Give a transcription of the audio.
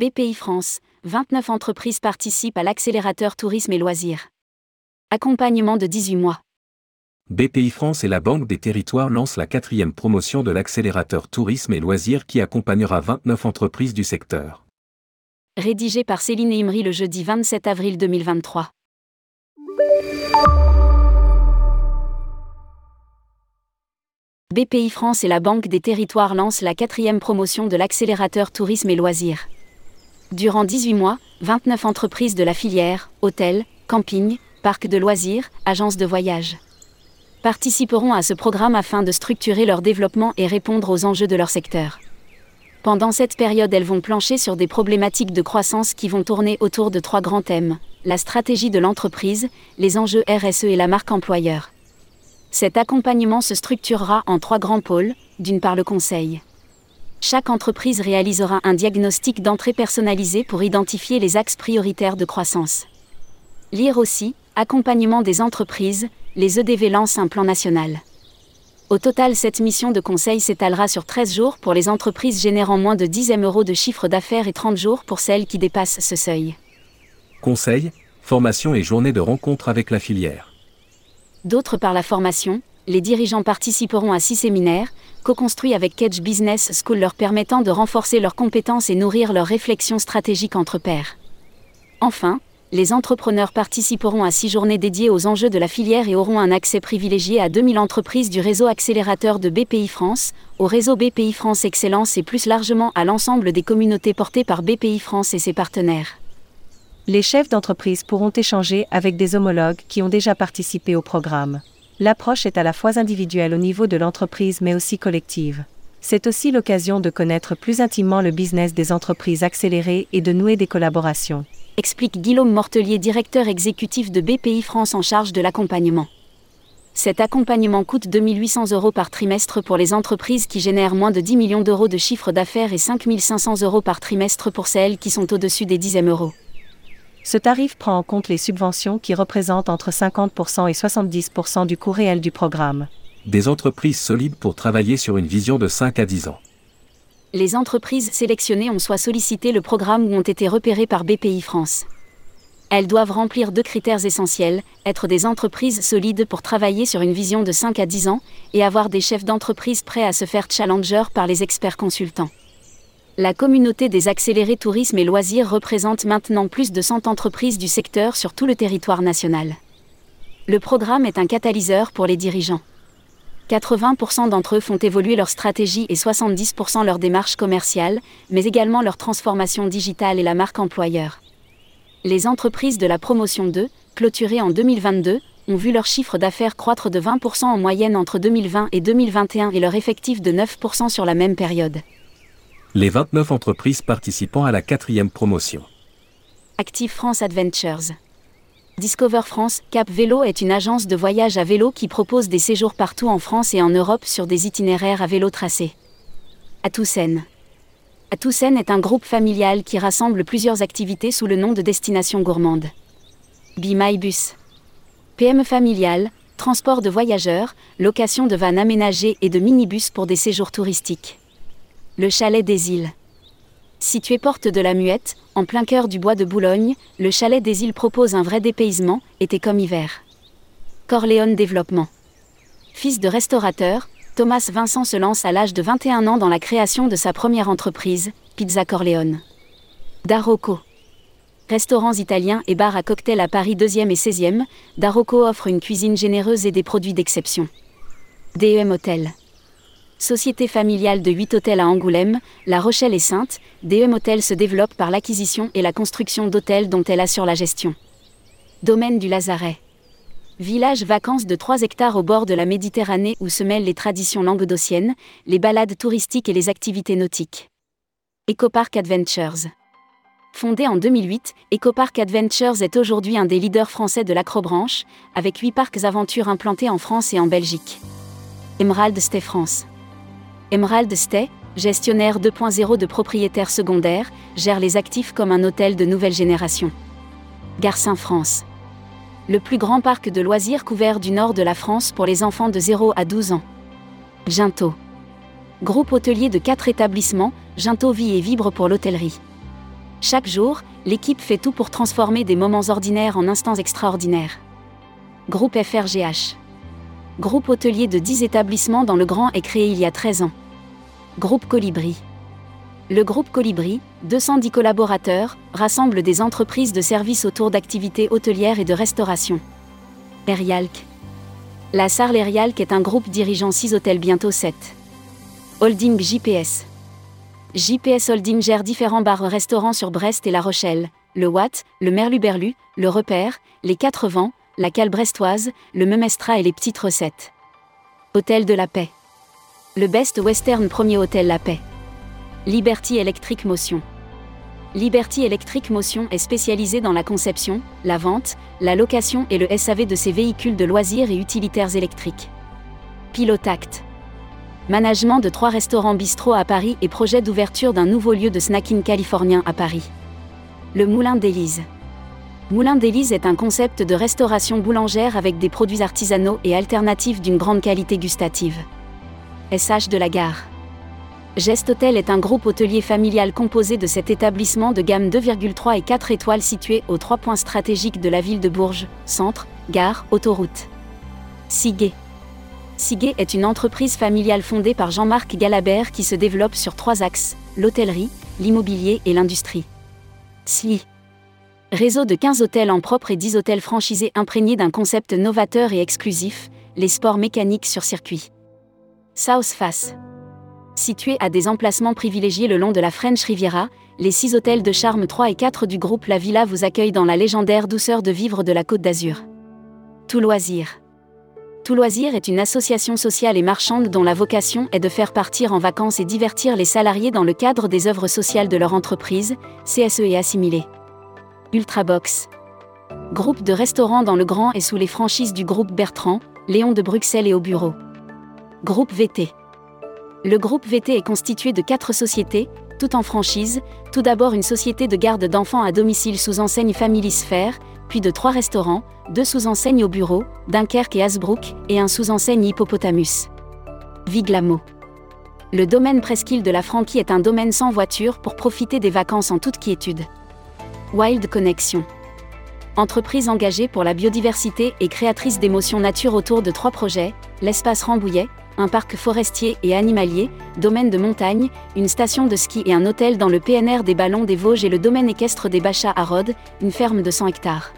BPI France, 29 entreprises participent à l'accélérateur tourisme et loisirs. Accompagnement de 18 mois. BPI France et la Banque des Territoires lancent la quatrième promotion de l'accélérateur tourisme et loisirs qui accompagnera 29 entreprises du secteur. Rédigé par Céline Imri le jeudi 27 avril 2023. BPI France et la Banque des Territoires lancent la quatrième promotion de l'accélérateur tourisme et loisirs. Durant 18 mois, 29 entreprises de la filière, hôtels, campings, parcs de loisirs, agences de voyage, participeront à ce programme afin de structurer leur développement et répondre aux enjeux de leur secteur. Pendant cette période, elles vont plancher sur des problématiques de croissance qui vont tourner autour de trois grands thèmes la stratégie de l'entreprise, les enjeux RSE et la marque employeur. Cet accompagnement se structurera en trois grands pôles, d'une part le conseil. Chaque entreprise réalisera un diagnostic d'entrée personnalisé pour identifier les axes prioritaires de croissance. Lire aussi, accompagnement des entreprises, les EDV lancent un plan national. Au total, cette mission de conseil s'étalera sur 13 jours pour les entreprises générant moins de 10 M euros de chiffre d'affaires et 30 jours pour celles qui dépassent ce seuil. Conseil, formation et journée de rencontre avec la filière. D'autres par la formation, les dirigeants participeront à six séminaires, co-construits avec Kedge Business School leur permettant de renforcer leurs compétences et nourrir leurs réflexions stratégiques entre pairs. Enfin, les entrepreneurs participeront à six journées dédiées aux enjeux de la filière et auront un accès privilégié à 2000 entreprises du réseau accélérateur de BPI France, au réseau BPI France Excellence et plus largement à l'ensemble des communautés portées par BPI France et ses partenaires les chefs d'entreprise pourront échanger avec des homologues qui ont déjà participé au programme. L'approche est à la fois individuelle au niveau de l'entreprise mais aussi collective. C'est aussi l'occasion de connaître plus intimement le business des entreprises accélérées et de nouer des collaborations. Explique Guillaume Mortelier, directeur exécutif de BPI France en charge de l'accompagnement. Cet accompagnement coûte 2800 euros par trimestre pour les entreprises qui génèrent moins de 10 millions d'euros de chiffre d'affaires et 5500 euros par trimestre pour celles qui sont au-dessus des 10 euros. Ce tarif prend en compte les subventions qui représentent entre 50% et 70% du coût réel du programme. Des entreprises solides pour travailler sur une vision de 5 à 10 ans. Les entreprises sélectionnées ont soit sollicité le programme ou ont été repérées par BPI France. Elles doivent remplir deux critères essentiels, être des entreprises solides pour travailler sur une vision de 5 à 10 ans, et avoir des chefs d'entreprise prêts à se faire challenger par les experts consultants. La communauté des accélérés tourisme et loisirs représente maintenant plus de 100 entreprises du secteur sur tout le territoire national. Le programme est un catalyseur pour les dirigeants. 80% d'entre eux font évoluer leur stratégie et 70% leur démarche commerciale, mais également leur transformation digitale et la marque employeur. Les entreprises de la promotion 2, clôturées en 2022, ont vu leur chiffre d'affaires croître de 20% en moyenne entre 2020 et 2021 et leur effectif de 9% sur la même période les 29 entreprises participant à la quatrième promotion. Active France Adventures. Discover France Cap Vélo est une agence de voyage à vélo qui propose des séjours partout en France et en Europe sur des itinéraires à vélo tracés. Atoussen. Atoussen est un groupe familial qui rassemble plusieurs activités sous le nom de Destination Gourmande. Be My Bus. PME familiale, transport de voyageurs, location de vannes aménagées et de minibus pour des séjours touristiques le chalet des îles. Situé porte de la Muette, en plein cœur du bois de Boulogne, le chalet des îles propose un vrai dépaysement, été comme hiver. Corleone Développement. Fils de restaurateur, Thomas Vincent se lance à l'âge de 21 ans dans la création de sa première entreprise, Pizza Corleone. Darocco. Restaurants italiens et bars à cocktails à Paris 2e et 16e, Darocco offre une cuisine généreuse et des produits d'exception. DEM Hotel. Société familiale de 8 hôtels à Angoulême, La Rochelle et Sainte, DM Hôtel se développe par l'acquisition et la construction d'hôtels dont elle assure la gestion. Domaine du Lazaret. Village vacances de 3 hectares au bord de la Méditerranée où se mêlent les traditions languedociennes, les balades touristiques et les activités nautiques. EcoPark Adventures. Fondé en 2008, EcoPark Adventures est aujourd'hui un des leaders français de l'acrobranche, avec 8 parcs aventures implantés en France et en Belgique. Emerald Stay France. Emerald Stay, gestionnaire 2.0 de propriétaires secondaires, gère les actifs comme un hôtel de nouvelle génération. Garcin France. Le plus grand parc de loisirs couvert du nord de la France pour les enfants de 0 à 12 ans. Ginto. Groupe hôtelier de 4 établissements, Ginto vit et vibre pour l'hôtellerie. Chaque jour, l'équipe fait tout pour transformer des moments ordinaires en instants extraordinaires. Groupe FRGH. Groupe hôtelier de 10 établissements dans le Grand est créé il y a 13 ans. Groupe Colibri. Le groupe Colibri, 210 collaborateurs, rassemble des entreprises de services autour d'activités hôtelières et de restauration. Erialc. La Sarle Erialc est un groupe dirigeant 6 hôtels bientôt 7. Holding JPS. JPS Holding gère différents bars-restaurants sur Brest et La Rochelle, le Watt, le Merlu-Berlu, le Repère, les Quatre Vents, la Cale Brestoise, le Memestra et les Petites Recettes. Hôtel de la Paix. Le Best Western Premier Hôtel La Paix. Liberty Electric Motion. Liberty Electric Motion est spécialisée dans la conception, la vente, la location et le SAV de ses véhicules de loisirs et utilitaires électriques. Pilotact. Management de trois restaurants bistrot à Paris et projet d'ouverture d'un nouveau lieu de snacking californien à Paris. Le Moulin d'Élise. Moulin d'Élise est un concept de restauration boulangère avec des produits artisanaux et alternatifs d'une grande qualité gustative. SH de la gare. Gest Hotel est un groupe hôtelier familial composé de cet établissement de gamme 2,3 et 4 étoiles situé aux trois points stratégiques de la ville de Bourges, centre, gare, autoroute. Siguet. Siguet est une entreprise familiale fondée par Jean-Marc Galabert qui se développe sur trois axes, l'hôtellerie, l'immobilier et l'industrie. SLI. Réseau de 15 hôtels en propre et 10 hôtels franchisés imprégnés d'un concept novateur et exclusif, les sports mécaniques sur circuit. South Face. Situé à des emplacements privilégiés le long de la French Riviera, les six hôtels de charme 3 et 4 du groupe La Villa vous accueillent dans la légendaire douceur de vivre de la Côte d'Azur. Tout loisir. Tout loisir est une association sociale et marchande dont la vocation est de faire partir en vacances et divertir les salariés dans le cadre des œuvres sociales de leur entreprise, CSE et assimilés. Ultrabox. Groupe de restaurants dans le Grand et sous les franchises du groupe Bertrand, Léon de Bruxelles et au bureau. Groupe VT. Le groupe VT est constitué de quatre sociétés, toutes en franchise, tout d'abord une société de garde d'enfants à domicile sous enseigne Family Sphere, puis de trois restaurants, deux sous enseignes au bureau, Dunkerque et Hasbrook, et un sous enseigne Hippopotamus. Viglamo. Le domaine presqu'île de la Franquie est un domaine sans voiture pour profiter des vacances en toute quiétude. Wild Connection. Entreprise engagée pour la biodiversité et créatrice d'émotions nature autour de trois projets, l'espace Rambouillet, un parc forestier et animalier, domaine de montagne, une station de ski et un hôtel dans le PNR des Ballons des Vosges et le domaine équestre des Bachats à Rhodes, une ferme de 100 hectares.